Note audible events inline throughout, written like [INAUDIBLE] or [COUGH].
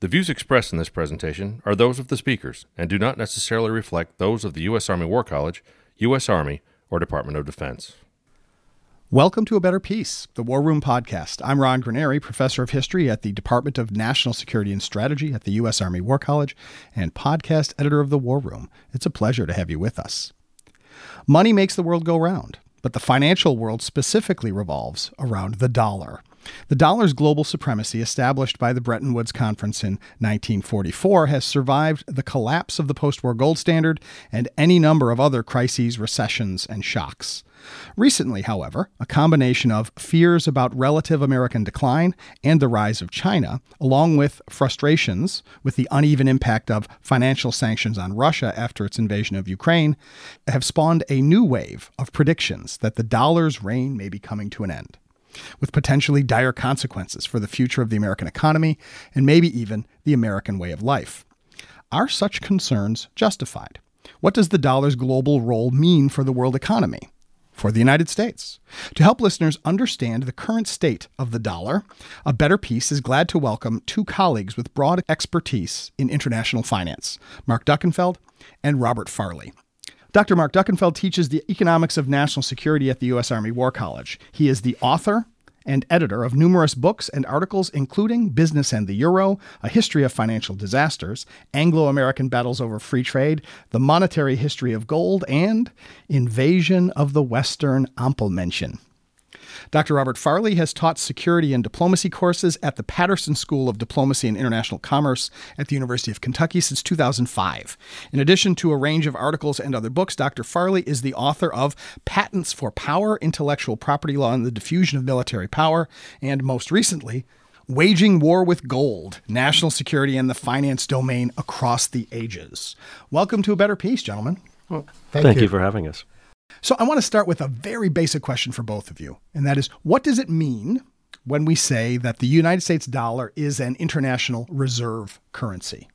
The views expressed in this presentation are those of the speakers and do not necessarily reflect those of the U.S. Army War College, U.S. Army, or Department of Defense. Welcome to A Better Peace, the War Room podcast. I'm Ron Granieri, professor of history at the Department of National Security and Strategy at the U.S. Army War College and podcast editor of the War Room. It's a pleasure to have you with us. Money makes the world go round, but the financial world specifically revolves around the dollar. The dollar's global supremacy, established by the Bretton Woods Conference in 1944, has survived the collapse of the post war gold standard and any number of other crises, recessions, and shocks. Recently, however, a combination of fears about relative American decline and the rise of China, along with frustrations with the uneven impact of financial sanctions on Russia after its invasion of Ukraine, have spawned a new wave of predictions that the dollar's reign may be coming to an end with potentially dire consequences for the future of the American economy and maybe even the American way of life. Are such concerns justified? What does the dollar's global role mean for the world economy? For the United States. To help listeners understand the current state of the dollar, A Better Peace is glad to welcome two colleagues with broad expertise in international finance Mark Duckenfield and Robert Farley. Dr. Mark Duckenfield teaches the economics of national security at the U.S. Army War College. He is the author and editor of numerous books and articles, including Business and the Euro, A History of Financial Disasters, Anglo American Battles Over Free Trade, The Monetary History of Gold, and Invasion of the Western Ampelmännchen. Dr. Robert Farley has taught security and diplomacy courses at the Patterson School of Diplomacy and International Commerce at the University of Kentucky since 2005. In addition to a range of articles and other books, Dr. Farley is the author of Patents for Power, Intellectual Property Law, and the Diffusion of Military Power, and most recently, Waging War with Gold National Security and the Finance Domain Across the Ages. Welcome to A Better Peace, gentlemen. Well, thank, thank you. you for having us. So I want to start with a very basic question for both of you, and that is what does it mean when we say that the United States dollar is an international reserve currency?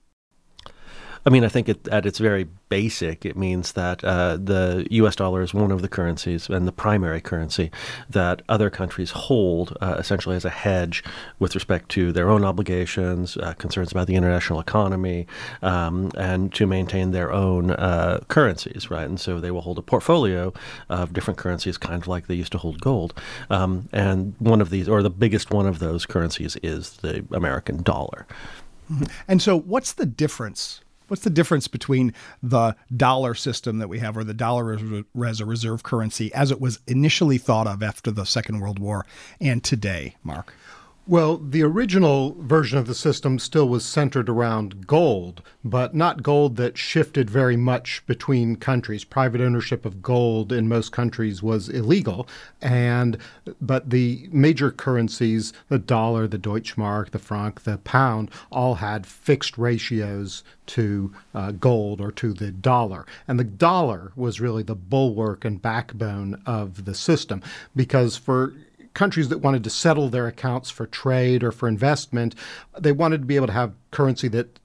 I mean, I think it, at its very basic, it means that uh, the U.S. dollar is one of the currencies and the primary currency that other countries hold uh, essentially as a hedge with respect to their own obligations, uh, concerns about the international economy, um, and to maintain their own uh, currencies, right? And so they will hold a portfolio of different currencies, kind of like they used to hold gold. Um, and one of these, or the biggest one of those currencies, is the American dollar. Mm-hmm. And so, what's the difference What's the difference between the dollar system that we have, or the dollar as a reserve currency, as it was initially thought of after the Second World War, and today, Mark? Well, the original version of the system still was centered around gold, but not gold that shifted very much between countries. Private ownership of gold in most countries was illegal, and but the major currencies, the dollar, the Deutschmark, the franc, the pound, all had fixed ratios to uh, gold or to the dollar. And the dollar was really the bulwark and backbone of the system because for countries that wanted to settle their accounts for trade or for investment, they wanted to be able to have currency that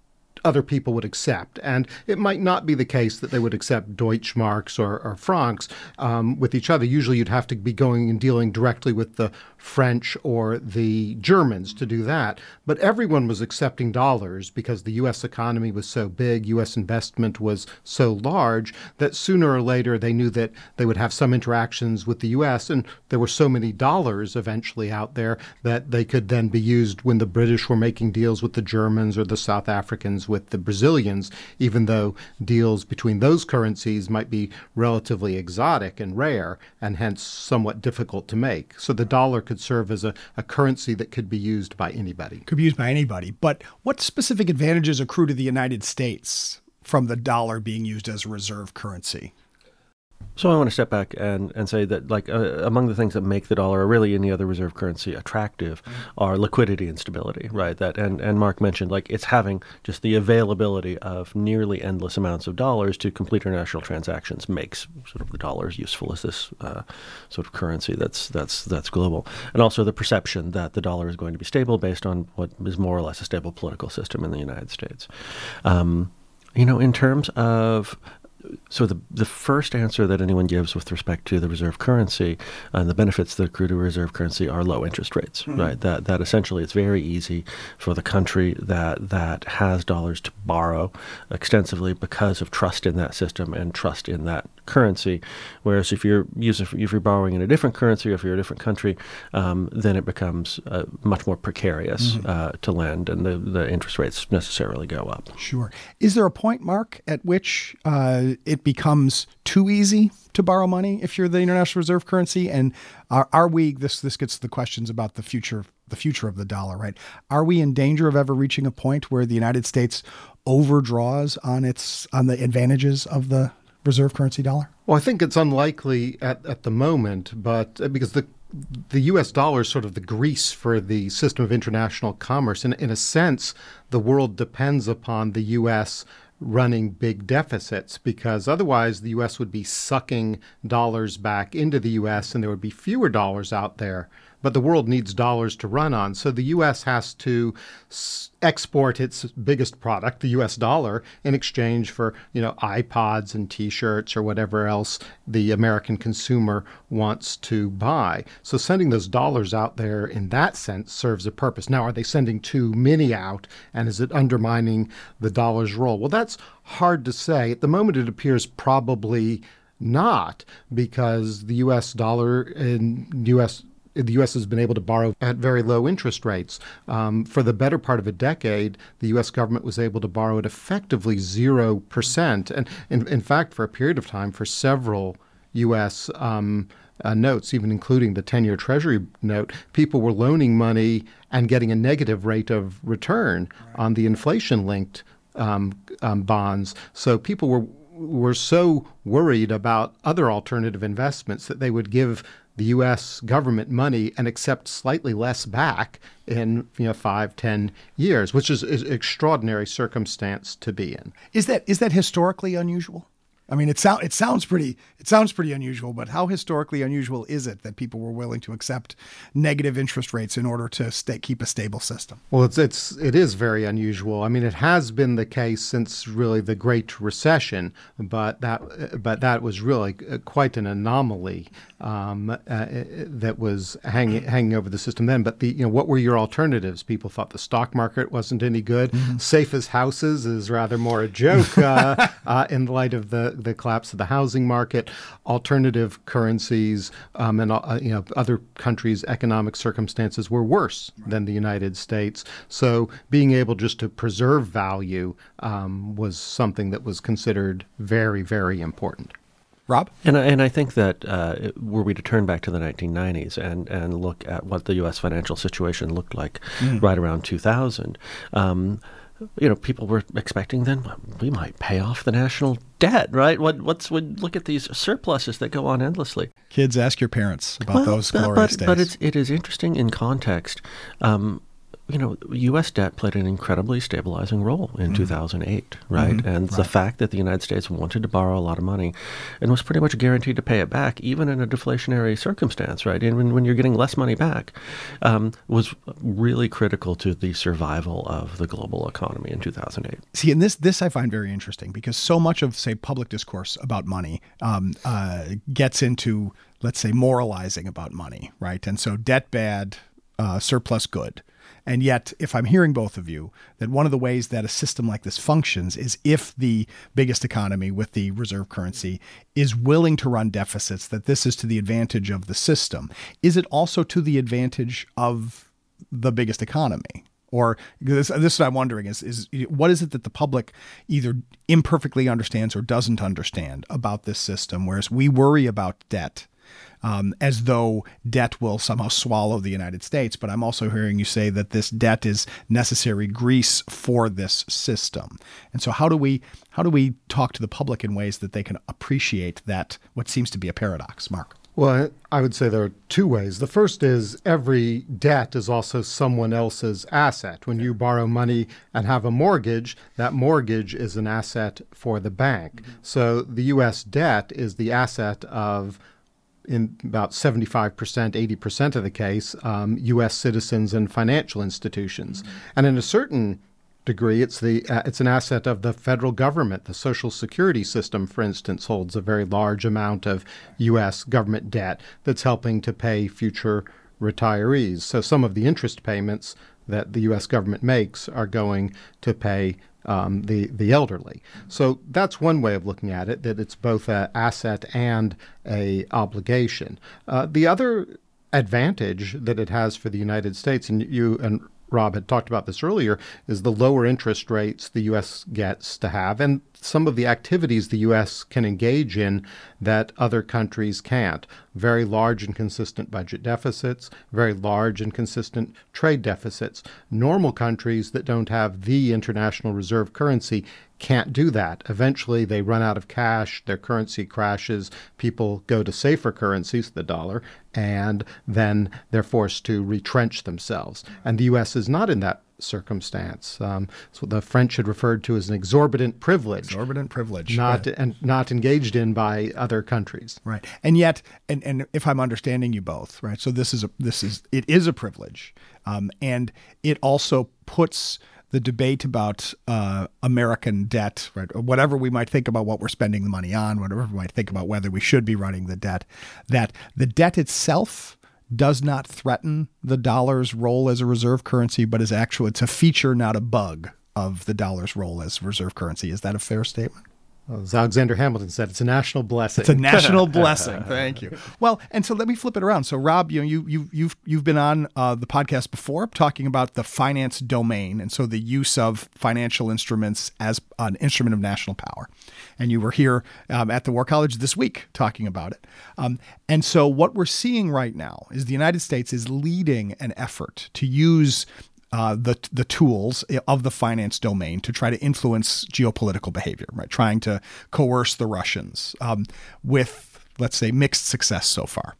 other people would accept. And it might not be the case that they would accept Deutschmarks or, or francs um, with each other. Usually you'd have to be going and dealing directly with the French or the Germans to do that. But everyone was accepting dollars because the U.S. economy was so big, U.S. investment was so large that sooner or later they knew that they would have some interactions with the U.S. And there were so many dollars eventually out there that they could then be used when the British were making deals with the Germans or the South Africans with the Brazilians, even though deals between those currencies might be relatively exotic and rare and hence somewhat difficult to make. So the dollar could serve as a, a currency that could be used by anybody. Could be used by anybody. But what specific advantages accrue to the United States from the dollar being used as a reserve currency? So I want to step back and, and say that like uh, among the things that make the dollar or really any other reserve currency attractive mm-hmm. are liquidity and stability, right? That and, and Mark mentioned like it's having just the availability of nearly endless amounts of dollars to complete international transactions makes sort of the dollar as useful as this uh, sort of currency that's that's that's global, and also the perception that the dollar is going to be stable based on what is more or less a stable political system in the United States. Um, you know, in terms of so the the first answer that anyone gives with respect to the reserve currency and uh, the benefits that accrue to reserve currency are low interest rates, mm-hmm. right? That that essentially it's very easy for the country that that has dollars to borrow extensively because of trust in that system and trust in that currency. Whereas if you're using if you're borrowing in a different currency or if you're a different country, um, then it becomes uh, much more precarious mm-hmm. uh, to lend, and the the interest rates necessarily go up. Sure. Is there a point, Mark, at which uh, it becomes too easy to borrow money if you're the international reserve currency? And are, are we this this gets to the questions about the future the future of the dollar, right? Are we in danger of ever reaching a point where the United States overdraws on its on the advantages of the reserve currency dollar? Well, I think it's unlikely at, at the moment, but uh, because the the U.S. dollar is sort of the grease for the system of international commerce. And in a sense, the world depends upon the U.S running big deficits because otherwise the US would be sucking dollars back into the US and there would be fewer dollars out there but the world needs dollars to run on. So the U.S. has to s- export its biggest product, the U.S. dollar, in exchange for you know iPods and T-shirts or whatever else the American consumer wants to buy. So sending those dollars out there in that sense serves a purpose. Now, are they sending too many out, and is it undermining the dollar's role? Well, that's hard to say. At the moment, it appears probably not because the US dollar and US the U.S. has been able to borrow at very low interest rates. Um, for the better part of a decade, the U.S. government was able to borrow at effectively 0%. And in, in fact, for a period of time, for several U.S. Um, uh, notes, even including the 10 year Treasury note, people were loaning money and getting a negative rate of return right. on the inflation linked um, um, bonds. So people were were so worried about other alternative investments that they would give the U.S. government money and accept slightly less back in you know five, ten years, which is, is extraordinary circumstance to be in. Is that is that historically unusual? I mean, it sounds it sounds pretty it sounds pretty unusual, but how historically unusual is it that people were willing to accept negative interest rates in order to stay, keep a stable system? Well, it's it's it is very unusual. I mean, it has been the case since really the Great Recession, but that but that was really quite an anomaly um, uh, that was hanging hanging over the system then. But the you know what were your alternatives? People thought the stock market wasn't any good. Mm-hmm. Safe as houses is rather more a joke uh, [LAUGHS] uh, in light of the the collapse of the housing market, alternative currencies, um, and uh, you know other countries' economic circumstances were worse right. than the United States. So being able just to preserve value um, was something that was considered very, very important. Rob? And, and I think that uh, were we to turn back to the 1990s and, and look at what the U.S. financial situation looked like mm. right around 2000, um, you know, people were expecting then we might pay off the national debt, right? What what's when look at these surpluses that go on endlessly. Kids, ask your parents about well, those glorious but, days. But it's it is interesting in context. Um, you know, U.S. debt played an incredibly stabilizing role in mm-hmm. 2008, right? Mm-hmm. And right. the fact that the United States wanted to borrow a lot of money and was pretty much guaranteed to pay it back, even in a deflationary circumstance, right? And when, when you're getting less money back, um, was really critical to the survival of the global economy in 2008. See, and this this I find very interesting because so much of, say, public discourse about money um, uh, gets into, let's say, moralizing about money, right? And so debt bad, uh, surplus good. And yet, if I'm hearing both of you, that one of the ways that a system like this functions is if the biggest economy with the reserve currency is willing to run deficits, that this is to the advantage of the system. Is it also to the advantage of the biggest economy? Or this, this is what I'm wondering is, is what is it that the public either imperfectly understands or doesn't understand about this system? Whereas we worry about debt um, as though debt will somehow swallow the United States. But I'm also hearing you say that this debt is necessary grease for this system. And so, how do we how do we talk to the public in ways that they can appreciate that what seems to be a paradox, Mark? Well, I would say there are two ways. The first is every debt is also someone else's asset. When you borrow money and have a mortgage, that mortgage is an asset for the bank. Mm-hmm. So the U.S. debt is the asset of in about 75%, 80% of the case, um, U.S. citizens and financial institutions. Mm-hmm. And in a certain degree, it's the uh, it's an asset of the federal government. The Social Security system, for instance, holds a very large amount of U.S. government debt that's helping to pay future retirees. So some of the interest payments that the U.S. government makes are going to pay um, the the elderly. So that's one way of looking at it. That it's both an asset and a obligation. Uh, the other advantage that it has for the United States, and you and Rob had talked about this earlier, is the lower interest rates the U.S. gets to have, and some of the activities the U.S. can engage in that other countries can't. Very large and consistent budget deficits, very large and consistent trade deficits. Normal countries that don't have the international reserve currency can't do that. Eventually, they run out of cash, their currency crashes, people go to safer currencies, the dollar, and then they're forced to retrench themselves. And the U.S. is not in that circumstance. Um, so the French had referred to as an exorbitant privilege. Exorbitant privilege, not right. and not engaged in by other countries. Right, and yet, and and if I'm understanding you both, right. So this is a this is it is a privilege, um, and it also puts the debate about uh, American debt, right, or whatever we might think about what we're spending the money on, whatever we might think about whether we should be running the debt, that the debt itself does not threaten the dollar's role as a reserve currency, but is actually it's a feature, not a bug of the dollar's role as reserve currency. Is that a fair statement? Well, as Alexander Hamilton said, it's a national blessing. It's a national [LAUGHS] blessing. Thank you. Well, and so let me flip it around. So, Rob, you know, you you you've you've been on uh, the podcast before talking about the finance domain, and so the use of financial instruments as an instrument of national power. And you were here um, at the War College this week talking about it. Um, and so, what we're seeing right now is the United States is leading an effort to use uh, the the tools of the finance domain to try to influence geopolitical behavior, right? Trying to coerce the Russians um, with, let's say, mixed success so far.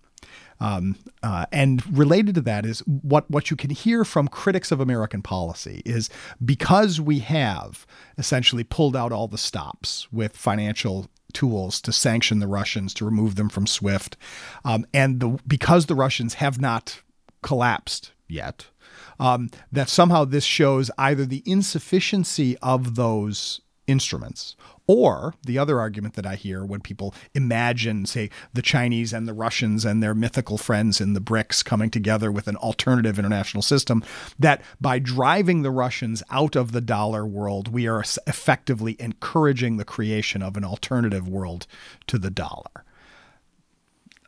Um, uh, and related to that is what what you can hear from critics of American policy is because we have essentially pulled out all the stops with financial tools to sanction the Russians to remove them from SWIFT, um, and the, because the Russians have not collapsed yet um, that somehow this shows either the insufficiency of those instruments or the other argument that I hear when people imagine, say, the Chinese and the Russians and their mythical friends in the BRICS coming together with an alternative international system, that by driving the Russians out of the dollar world, we are effectively encouraging the creation of an alternative world to the dollar.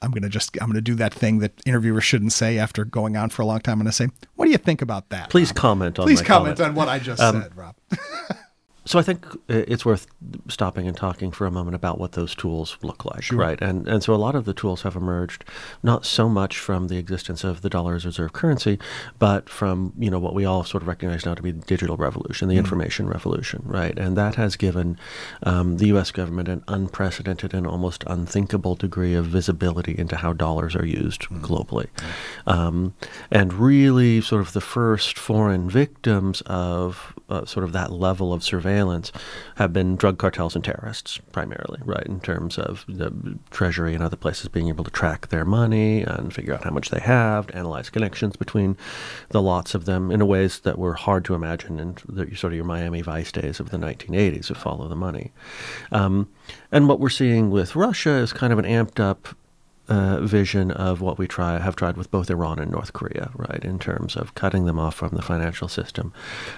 I'm going to just I'm going to do that thing that interviewers shouldn't say after going on for a long time. I'm going to say, "What do you think about that?" Please Rob? comment on. Please comment, comment, on what I just um, said, Rob. [LAUGHS] So I think it's worth stopping and talking for a moment about what those tools look like, sure. right? And and so a lot of the tools have emerged not so much from the existence of the dollar as reserve currency, but from you know what we all sort of recognize now to be the digital revolution, the mm. information revolution, right? And that has given um, the U.S. government an unprecedented and almost unthinkable degree of visibility into how dollars are used mm. globally. Um, and really sort of the first foreign victims of uh, sort of that level of surveillance have been drug cartels and terrorists primarily, right? In terms of the Treasury and other places being able to track their money and figure out how much they have, to analyze connections between the lots of them in ways that were hard to imagine in the, sort of your Miami Vice days of the 1980s of follow the money. Um, and what we're seeing with Russia is kind of an amped up uh, vision of what we try have tried with both Iran and North Korea, right? In terms of cutting them off from the financial system.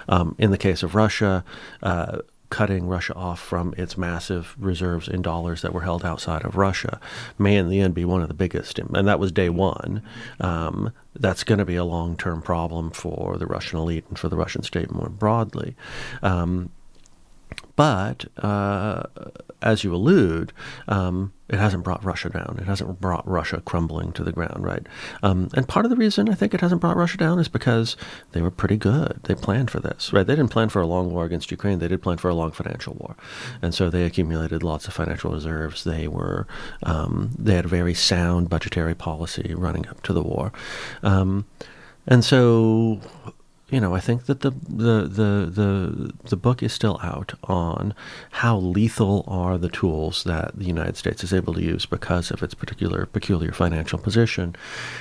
Um, in the case of Russia, uh, cutting Russia off from its massive reserves in dollars that were held outside of Russia may in the end be one of the biggest, and that was day one. Um, that's going to be a long term problem for the Russian elite and for the Russian state more broadly. Um, but uh, as you allude, um, it hasn't brought Russia down. It hasn't brought Russia crumbling to the ground, right? Um, and part of the reason I think it hasn't brought Russia down is because they were pretty good. They planned for this, right? They didn't plan for a long war against Ukraine. They did plan for a long financial war, and so they accumulated lots of financial reserves. They were um, they had a very sound budgetary policy running up to the war, um, and so you know, I think that the, the the the the book is still out on how lethal are the tools that the United States is able to use because of its particular peculiar financial position,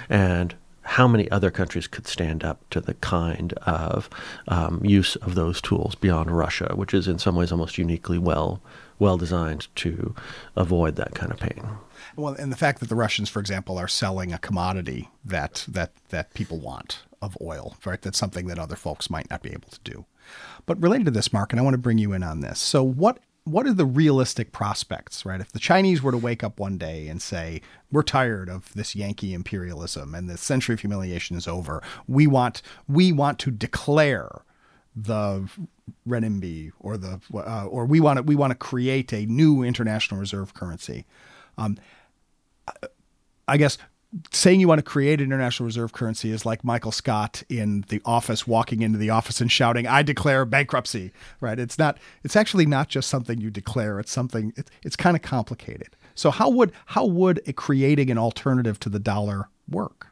and how many other countries could stand up to the kind of um, use of those tools beyond Russia, which is in some ways almost uniquely well well designed to avoid that kind of pain. Well, and the fact that the Russians, for example, are selling a commodity that that that people want of oil, right? That's something that other folks might not be able to do. But related to this, Mark, and I want to bring you in on this. So what what are the realistic prospects, right? If the Chinese were to wake up one day and say, "We're tired of this Yankee imperialism and the century of humiliation is over. We want we want to declare the renminbi or the uh, or we want to we want to create a new international reserve currency." Um, I guess saying you want to create an international reserve currency is like Michael Scott in the office walking into the office and shouting, "I declare bankruptcy." Right? It's not. It's actually not just something you declare. It's something. It's, it's kind of complicated. So how would how would creating an alternative to the dollar work?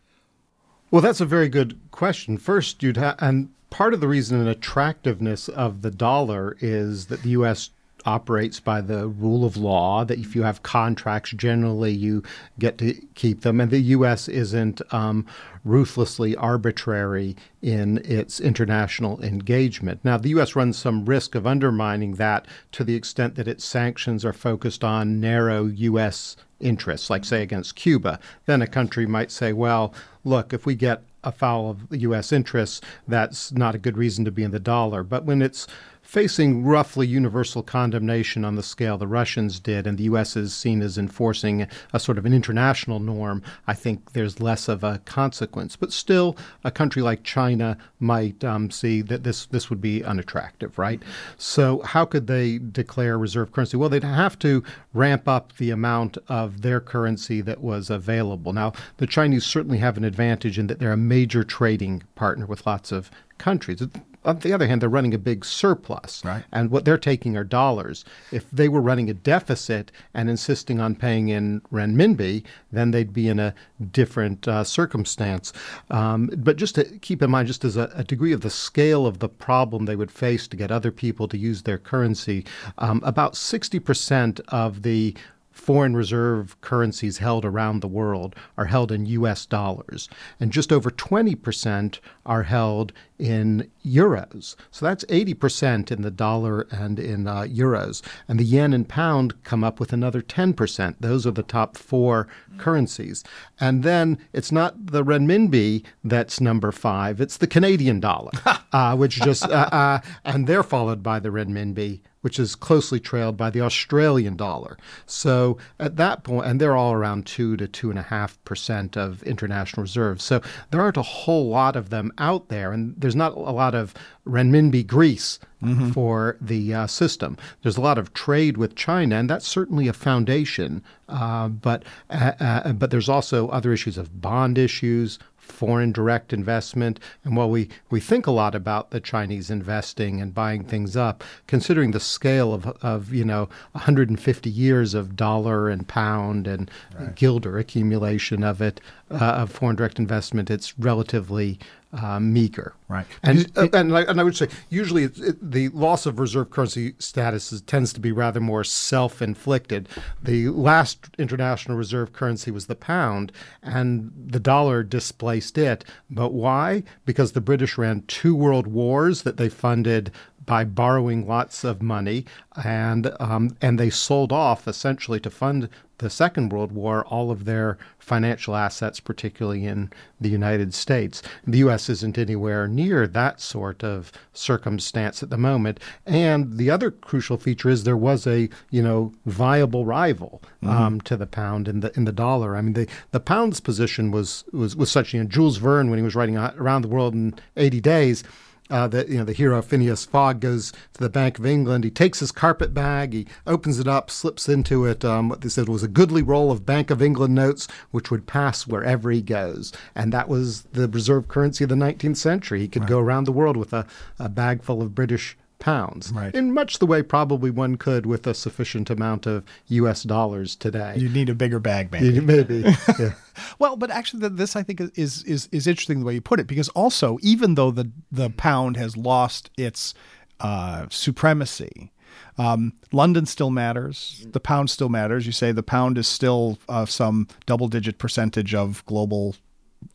Well, that's a very good question. First, you'd have, and part of the reason and attractiveness of the dollar is that the U.S operates by the rule of law that if you have contracts, generally you get to keep them. And the U.S. isn't um, ruthlessly arbitrary in its international engagement. Now, the U.S. runs some risk of undermining that to the extent that its sanctions are focused on narrow U.S. interests, like, say, against Cuba. Then a country might say, well, look, if we get afoul of U.S. interests, that's not a good reason to be in the dollar. But when it's facing roughly universal condemnation on the scale the Russians did, and the U.S. is seen as enforcing a sort of an international norm, I think there's less of a consequence. But still, a country like China might um, see that this this would be unattractive, right? So how could they declare reserve currency? Well, they'd have to ramp up the amount of their currency that was available. Now, the Chinese certainly have an advantage in that they're a major trading partner with lots of countries on the other hand, they're running a big surplus. Right. And what they're taking are dollars. If they were running a deficit and insisting on paying in renminbi, then they'd be in a different uh, circumstance. Um, but just to keep in mind, just as a, a, degree of the scale of the problem they would face to get other people to use their currency, um, about 60% of the foreign reserve currencies held around the world are held in US dollars, and just over 20% are held in euros. So that's 80% in the dollar and in uh, euros. And the yen and pound come up with another 10%. Those are the top four currencies. And then it's not the renminbi that's number five, it's the Canadian dollar, [LAUGHS] uh, which just, uh, uh, and they're followed by the renminbi which is closely trailed by the Australian dollar. So at that point, and they're all around two to two and a half percent of international reserves. So there aren't a whole lot of them out there, and there's not a lot of renminbi grease mm-hmm. for the uh, system. There's a lot of trade with China, and that's certainly a foundation. Uh, but uh, uh but there's also other issues of bond issues, foreign direct investment. And while we, we think a lot about the Chinese investing and buying things up, considering the scale of, of you know 150 years of dollar and pound and right. guilder accumulation of it, uh, of foreign direct investment, it's relatively uh, meager. Right. And, it, uh, and, I, and I would say usually it, the loss of reserve currency status is, tends to be rather more self inflicted. The last international reserve currency was the pound, and the dollar displaced it. But why? Because the British ran two world wars that they funded by borrowing lots of money, and um, and they sold off essentially to fund the Second World War all of their financial assets, particularly in the United States. The U.S. isn't anywhere near that sort of circumstance at the moment. And the other crucial feature is there was a you know viable rival mm-hmm. um, to the pound in the in the dollar. I mean the the pound's position was was was such. You know Jules Verne when he was writing Around the World in 80 Days uh, the you know the hero Phileas Fogg goes to the Bank of England. He takes his carpet bag, he opens it up, slips into it um, what they said was a goodly roll of Bank of England notes, which would pass wherever he goes, and that was the reserve currency of the 19th century. He could right. go around the world with a, a bag full of British pounds, right. in much the way probably one could with a sufficient amount of U.S. dollars today. You need a bigger bag, maybe. maybe. [LAUGHS] Yeah. well, but actually, this I think is is is interesting the way you put it because also even though the the pound has lost its uh, supremacy. Um, London still matters. The pound still matters. You say the pound is still uh, some double-digit percentage of global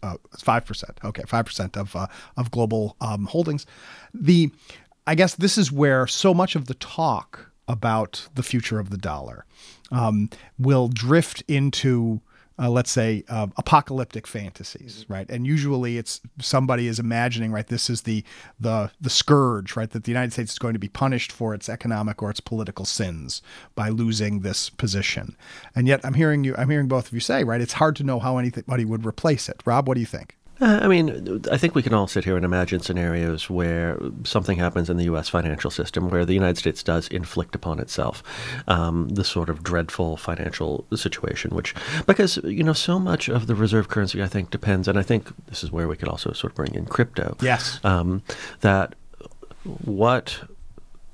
uh, five uh, percent. Okay, five percent of uh, of global um, holdings. The I guess this is where so much of the talk about the future of the dollar um, will drift into, uh, let's say, uh, apocalyptic fantasies, right? And usually, it's somebody is imagining, right? This is the the the scourge, right? That the United States is going to be punished for its economic or its political sins by losing this position. And yet, I'm hearing you, I'm hearing both of you say, right? It's hard to know how anybody would replace it. Rob, what do you think? Uh, I mean, I think we can all sit here and imagine scenarios where something happens in the U.S. financial system where the United States does inflict upon itself um, the sort of dreadful financial situation, which, because, you know, so much of the reserve currency, I think, depends, and I think this is where we could also sort of bring in crypto. Yes. Um, that what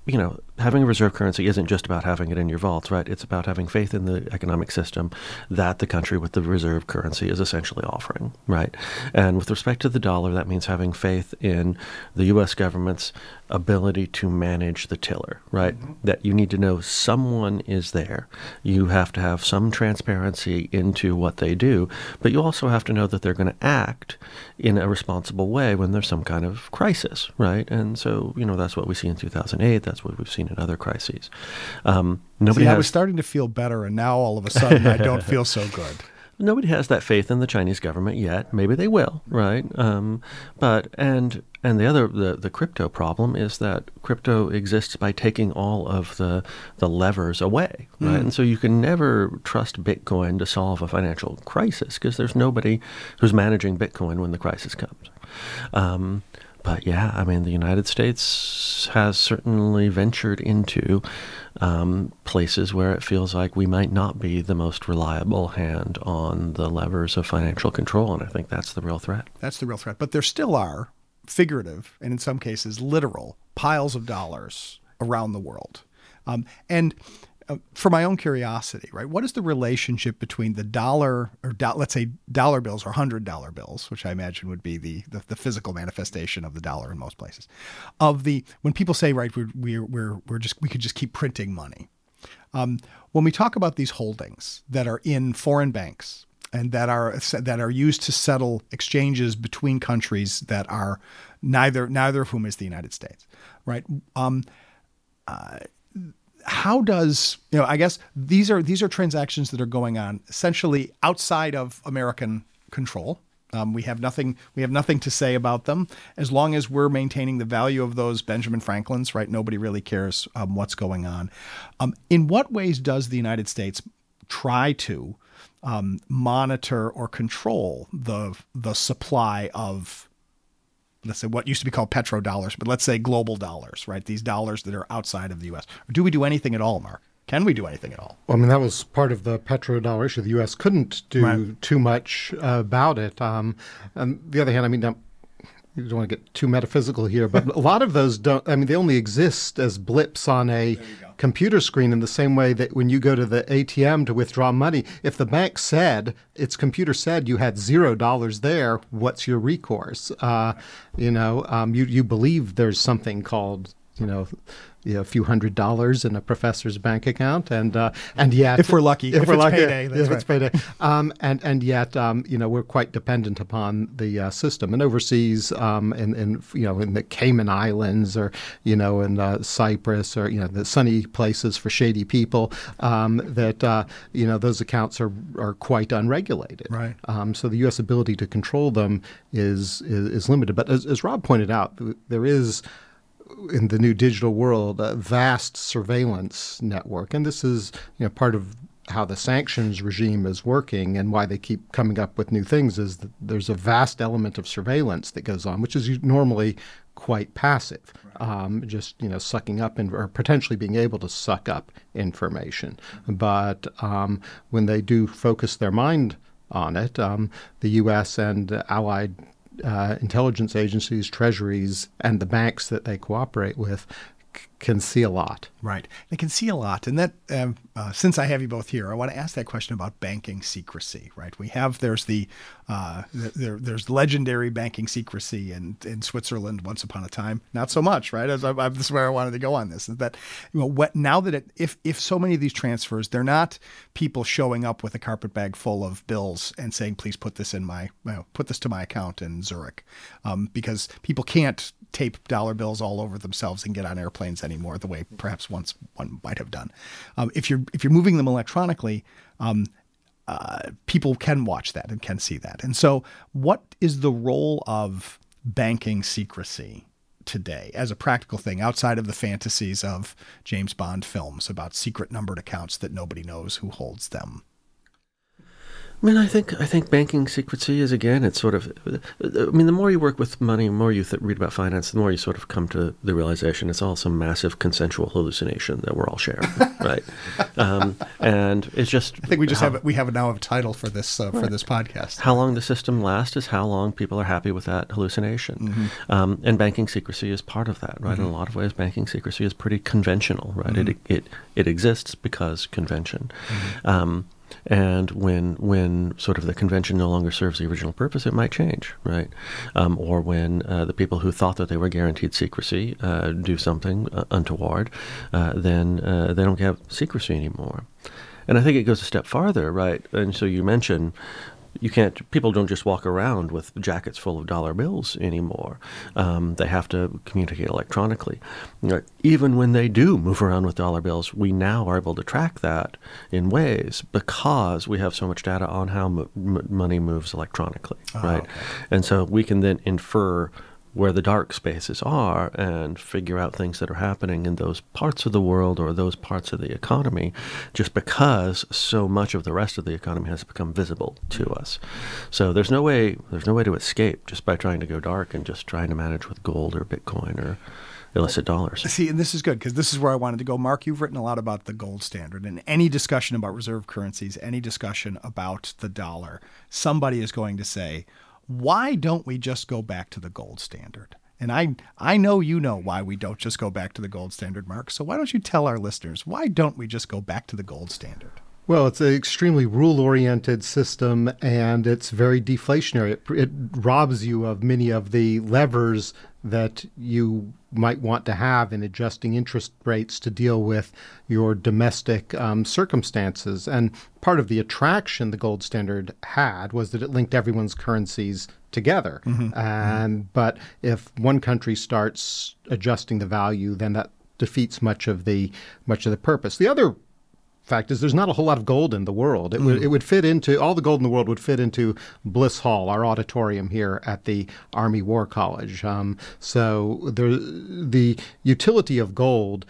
you know, having a reserve currency isn't just about having it in your vaults, right? It's about having faith in the economic system that the country with the reserve currency is essentially offering, right? And with respect to the dollar, that means having faith in the U.S. government's ability to manage the tiller, right? Mm-hmm. That you need to know someone is there. You have to have some transparency into what they do, but you also have to know that they're going to act in a responsible way when there's some kind of crisis, right? And so, you know, that's what we see in 2008. That's what we've seen in other crises. Um, nobody See, has... I was starting to feel better, and now all of a sudden I don't feel so good [LAUGHS] nobody has that faith in the Chinese government yet. Maybe they will, right? Um, but and and the other the, the crypto problem is that crypto exists by taking all of the the levers away, right? Mm. And so you can never trust Bitcoin to solve a financial crisis because there's nobody who's managing Bitcoin when the crisis comes. Um, but yeah, I mean, the United States has certainly ventured into um, places where it feels like we might not be the most reliable hand on the levers of financial control. And I think that's the real threat. That's the real threat. But there still are figurative and in some cases literal piles of dollars around the world. Um, and uh, for my own curiosity, right? What is the relationship between the dollar or do, let's say dollar bills or hundred dollar bills, which I imagine would be the, the, the physical manifestation of the dollar in most places, of the when people say right we're we're we're, we're just we could just keep printing money. Um, when we talk about these holdings that are in foreign banks and that are that are used to settle exchanges between countries that are neither neither of whom is the United States, right? Um, uh, how does you know? I guess these are these are transactions that are going on essentially outside of American control. Um, we have nothing. We have nothing to say about them as long as we're maintaining the value of those Benjamin Franklins. Right? Nobody really cares um, what's going on. Um, in what ways does the United States try to um, monitor or control the the supply of let's say what used to be called petrodollars, but let's say global dollars, right? These dollars that are outside of the U.S. Or do we do anything at all, Mark? Can we do anything at all? Well, I mean, that was part of the petrodollar issue. The U.S. couldn't do right. too much uh, about it. Um, on the other hand, I mean, you don't want to get too metaphysical here, but a lot of those don't. I mean, they only exist as blips on a computer screen in the same way that when you go to the ATM to withdraw money, if the bank said its computer said you had zero dollars there, what's your recourse? Uh, you know, um, you you believe there's something called you know you know, a few hundred dollars in a professor's bank account, and uh, and yet, if we're lucky, if, if we're lucky, payday, if right. it's payday, um, and and yet, um, you know, we're quite dependent upon the uh, system. And overseas, um, in, in you know, in the Cayman Islands, or you know, in uh, Cyprus, or you know, the sunny places for shady people, um, that uh, you know, those accounts are are quite unregulated. Right. Um, so the U.S. ability to control them is is, is limited. But as, as Rob pointed out, there is in the new digital world a vast surveillance network, and this is you know part of how the sanctions regime is working and why they keep coming up with new things is that there's a vast element of surveillance that goes on, which is normally quite passive, um, just you know sucking up in, or potentially being able to suck up information. But um, when they do focus their mind on it, um, the U.S. and allied uh, intelligence agencies, treasuries, and the banks that they cooperate with can see a lot. Right. They can see a lot. And that, um, uh, since I have you both here, I want to ask that question about banking secrecy, right? We have, there's the, uh, there, there's legendary banking secrecy in, in Switzerland once upon a time. Not so much, right? As I, I, this is where I wanted to go on this. Is that, you know, what, now that it, if, if so many of these transfers, they're not people showing up with a carpet bag full of bills and saying, please put this in my, you know, put this to my account in Zurich. Um, because people can't tape dollar bills all over themselves and get on airplanes anymore the way perhaps once one might have done. Um, if you're if you're moving them electronically, um, uh, people can watch that and can see that. And so, what is the role of banking secrecy today as a practical thing outside of the fantasies of James Bond films about secret numbered accounts that nobody knows who holds them? I mean, I think I think banking secrecy is again. It's sort of. I mean, the more you work with money, the more you th- read about finance, the more you sort of come to the realization it's all some massive consensual hallucination that we're all sharing, [LAUGHS] right? Um, and it's just. I think we just how, have we have now a title for this uh, right. for this podcast. How long the system lasts is how long people are happy with that hallucination, mm-hmm. um, and banking secrecy is part of that, right? Mm-hmm. In a lot of ways, banking secrecy is pretty conventional, right? Mm-hmm. It it it exists because convention. Mm-hmm. Um, and when when sort of the convention no longer serves the original purpose, it might change, right? Um, or when uh, the people who thought that they were guaranteed secrecy uh, do something uh, untoward, uh, then uh, they don't have secrecy anymore. And I think it goes a step farther, right? And so you mentioned you can't people don't just walk around with jackets full of dollar bills anymore. Um, they have to communicate electronically. Even when they do move around with dollar bills we now are able to track that in ways because we have so much data on how m- money moves electronically oh, right? okay. and so we can then infer where the dark spaces are and figure out things that are happening in those parts of the world or those parts of the economy just because so much of the rest of the economy has become visible to us. So there's no way there's no way to escape just by trying to go dark and just trying to manage with gold or bitcoin or illicit dollars. See, and this is good because this is where I wanted to go. Mark, you've written a lot about the gold standard and any discussion about reserve currencies, any discussion about the dollar, somebody is going to say, why don't we just go back to the gold standard? And I I know you know why we don't just go back to the gold standard, Mark. So why don't you tell our listeners why don't we just go back to the gold standard? Well, it's an extremely rule oriented system and it's very deflationary. It, it, robs you of many of the levers that you might want to have in adjusting interest rates to deal with your domestic um, circumstances. And part of the attraction the gold standard had was that it linked everyone's currencies together. Mm-hmm. And mm-hmm. but if one country starts adjusting the value, then that defeats much of the much of the purpose. The other fact is there's not a whole lot of gold in the world. It, mm. would, it would fit into all the gold in the world would fit into Bliss Hall, our auditorium here at the Army War College. Um, so there, the utility of gold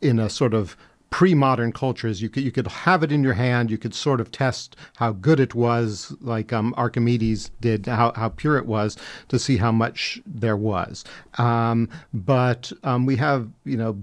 in a sort of pre-modern cultures you could you could have it in your hand you could sort of test how good it was like um, archimedes did how, how pure it was to see how much there was um, but um, we have you know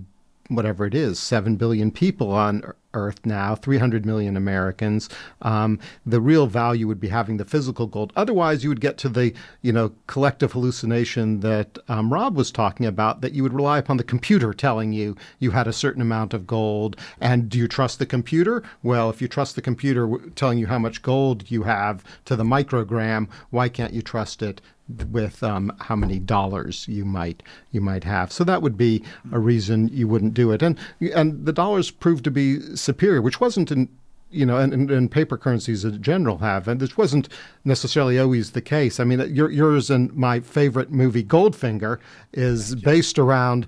whatever it is, 7 billion people on Earth now, 300 million Americans. Um, the real value would be having the physical gold. Otherwise, you would get to the, you know, collective hallucination that um, Rob was talking about, that you would rely upon the computer telling you you had a certain amount of gold. And do you trust the computer? Well, if you trust the computer telling you how much gold you have to the microgram, why can't you trust it with um, how many dollars you might you might have. So that would be a reason you wouldn't do it. And and the dollars proved to be superior, which wasn't in you know, and, and, and, paper currencies in general have, and this wasn't necessarily always the case. I mean, your, yours and my favorite movie, Goldfinger, is based around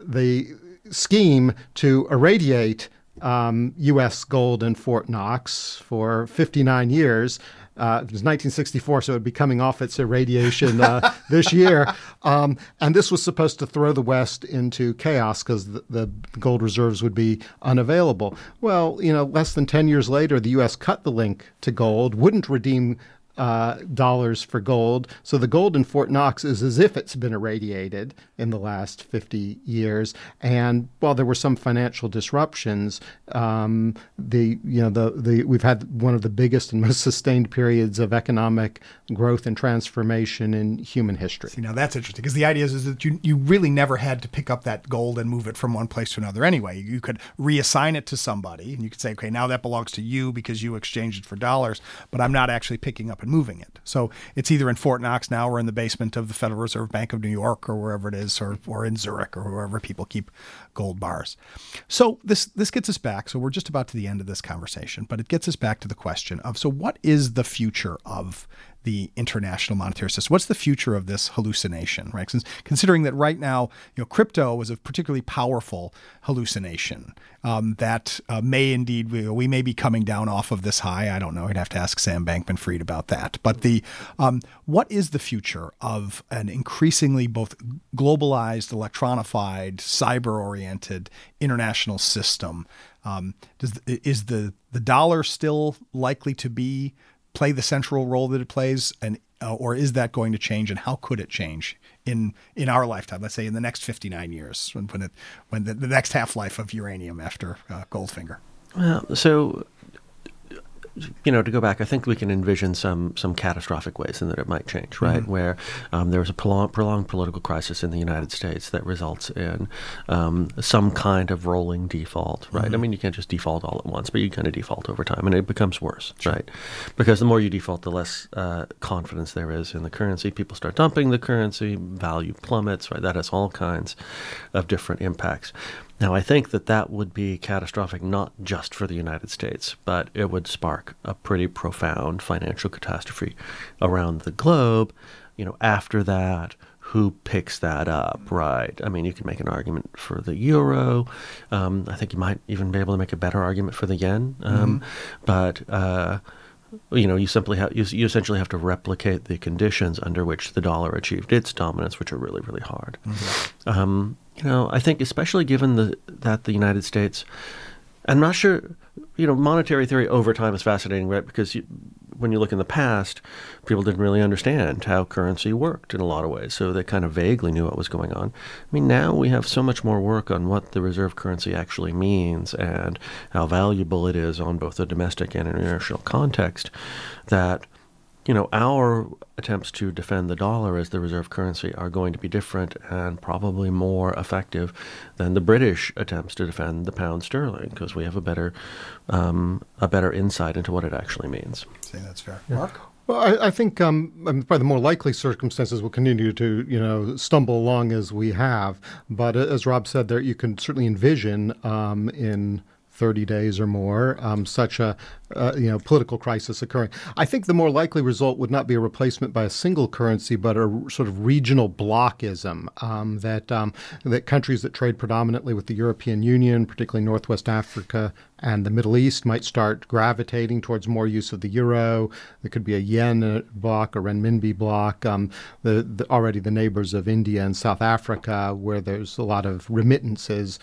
the scheme to irradiate um, U.S. gold in Fort Knox for 59 years uh, it was 1964, so it would be coming off its irradiation uh, [LAUGHS] this year. Um, and this was supposed to throw the West into chaos because the, the, gold reserves would be unavailable. Well, you know, less than 10 years later, the U.S. cut the link to gold, wouldn't redeem uh, dollars for gold. So the gold in Fort Knox is as if it's been irradiated in the last 50 years. And while there were some financial disruptions, um, the you know the the we've had one of the biggest and [LAUGHS] most sustained periods of economic growth and transformation in human history. See, now that's interesting because the idea is, is that you you really never had to pick up that gold and move it from one place to another anyway. You could reassign it to somebody, and you could say, okay, now that belongs to you because you exchanged it for dollars, but I'm not actually picking up and moving it. So it's either in Fort Knox now or in the basement of the Federal Reserve Bank of New York or wherever it is, or, or in Zurich or wherever people keep gold bars. So this this gets us back. So we're just about to the end of this conversation, but it gets us back to the question of so what is the future of the international monetary system? What's the future of this hallucination, right? Since considering that right now, you know, crypto is a particularly powerful hallucination um, that uh, may indeed we, we, may be coming down off of this high. I don't know. I'd have to ask Sam Bankman-Fried about that. But the um, what is the future of an increasingly both globalized, electronified, cyber-oriented international system? Um, does is the the dollar still likely to be play the central role that it plays, and uh, or is that going to change, and how could it change in in our lifetime? Let's say in the next 59 years, when when, it, when the, the next half life of uranium after uh, Goldfinger. Well, so you know, to go back, I think we can envision some some catastrophic ways in that it might change, right? Mm-hmm. Where um, there was a prolonged, prolonged political crisis in the United States that results in um, some kind of rolling default, right? Mm-hmm. I mean, you can't just default all at once, but you kind of default over time, and it becomes worse, sure. right? Because the more you default, the less uh, confidence there is in the currency. People start dumping the currency, value plummets, right? That has all kinds of different impacts. Now, I think that that would be catastrophic not just for the United States, but it would spark a pretty profound financial catastrophe around the globe. You know, after that, who picks that up, right? I mean, you can make an argument for the euro. Um, I think you might even be able to make a better argument for the yen. Um, mm-hmm. But uh, you know, you simply have you, you, essentially have to replicate the conditions under which the dollar achieved its dominance, which are really really hard. Mm-hmm. Um, you know, I think especially given the that the United States, I'm not sure. You know, monetary theory over time is fascinating, right? Because you, when you look in the past, people didn't really understand how currency worked in a lot of ways, so they kind of vaguely knew what was going on. I mean, now we have so much more work on what the reserve currency actually means and how valuable it is on both the domestic and international context that you know, our attempts to defend the dollar as the reserve currency are going to be different and probably more effective than the British attempts to defend the pound sterling because we have a better um, a better insight into what it actually means. See, that's fair. Yeah. Mark. Well, I, I think um, probably the more likely circumstances will continue to, you know, stumble along as we have. But as Rob said, there you can certainly envision um, in 30 days or more, um, such a uh, you know political crisis occurring. I think the more likely result would not be a replacement by a single currency, but a sort of regional blockism um, that um, that countries that trade predominantly with the European Union, particularly Northwest Africa and the Middle East, might start gravitating towards more use of the euro. There could be a yen block, a renminbi block. Um, the, the, already the neighbors of India and South Africa, where there's a lot of remittances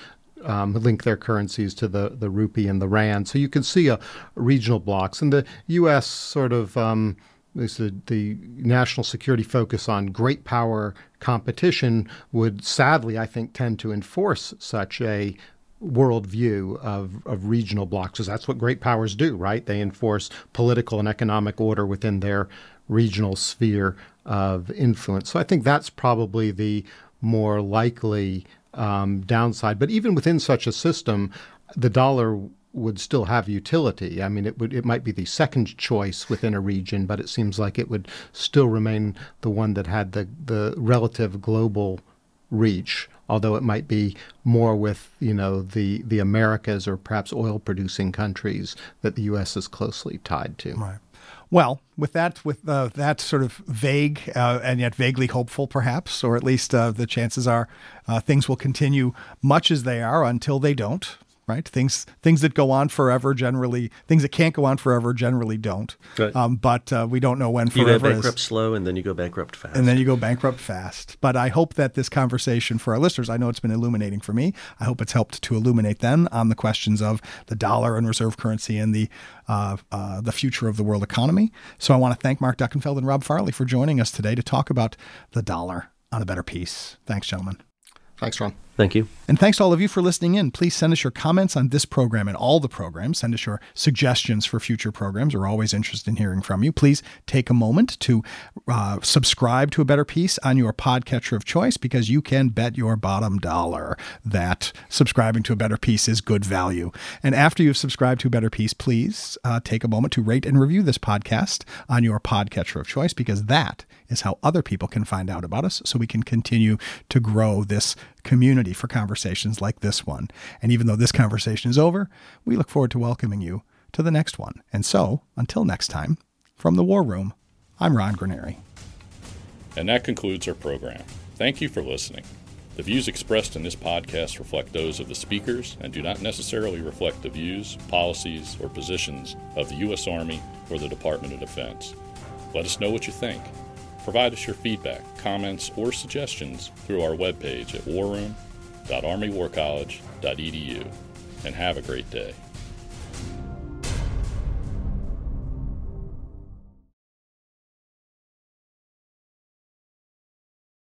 um, link their currencies to the, the rupee and the rand. So you can see a, regional blocks. And the U.S. sort of um, the, the national security focus on great power competition would sadly, I think, tend to enforce such a worldview of, of regional blocks, because that's what great powers do, right? They enforce political and economic order within their regional sphere of influence. So I think that's probably the more likely um, downside. But even within such a system, the dollar would still have utility. I mean, it would it might be the second choice within a region, but it seems like it would still remain the one that had the the relative global reach. Although it might be more with you know the the Americas or perhaps oil producing countries that the U.S. is closely tied to. Right. Well, with that, with uh, that sort of vague uh, and yet vaguely hopeful, perhaps, or at least uh, the chances are uh, things will continue much as they are until they don't. Right? Things things that go on forever generally, things that can't go on forever generally don't. Right. Um, but uh, we don't know when You forever go is. bankrupt slow, and then you go bankrupt fast. And then you go bankrupt fast. But I hope that this conversation for our listeners, I know it's been illuminating for me. I hope it's helped to illuminate them on the questions of the dollar and reserve currency and the uh, uh, the future of the world economy. So I want to thank Mark Duckenfield and Rob Farley for joining us today to talk about the dollar on a better peace. Thanks, gentlemen. Thanks, Ron. Thank you. And thanks to all of you for listening in. Please send us your comments on this program and all the programs. Send us your suggestions for future programs. We're always interested in hearing from you. Please take a moment to uh, subscribe to A Better Peace on your podcatcher of choice because you can bet your bottom dollar that subscribing to A Better Peace is good value. And after you've subscribed to A Better Peace, please uh, take a moment to rate and review this podcast on your podcatcher of choice because that is how other people can find out about us so we can continue to grow this community for conversations like this one. And even though this conversation is over, we look forward to welcoming you to the next one. And so, until next time, from the War Room, I'm Ron Granieri. And that concludes our program. Thank you for listening. The views expressed in this podcast reflect those of the speakers and do not necessarily reflect the views, policies, or positions of the U.S. Army or the Department of Defense. Let us know what you think. Provide us your feedback, comments, or suggestions through our webpage at warroom.armywarcollege.edu. And have a great day.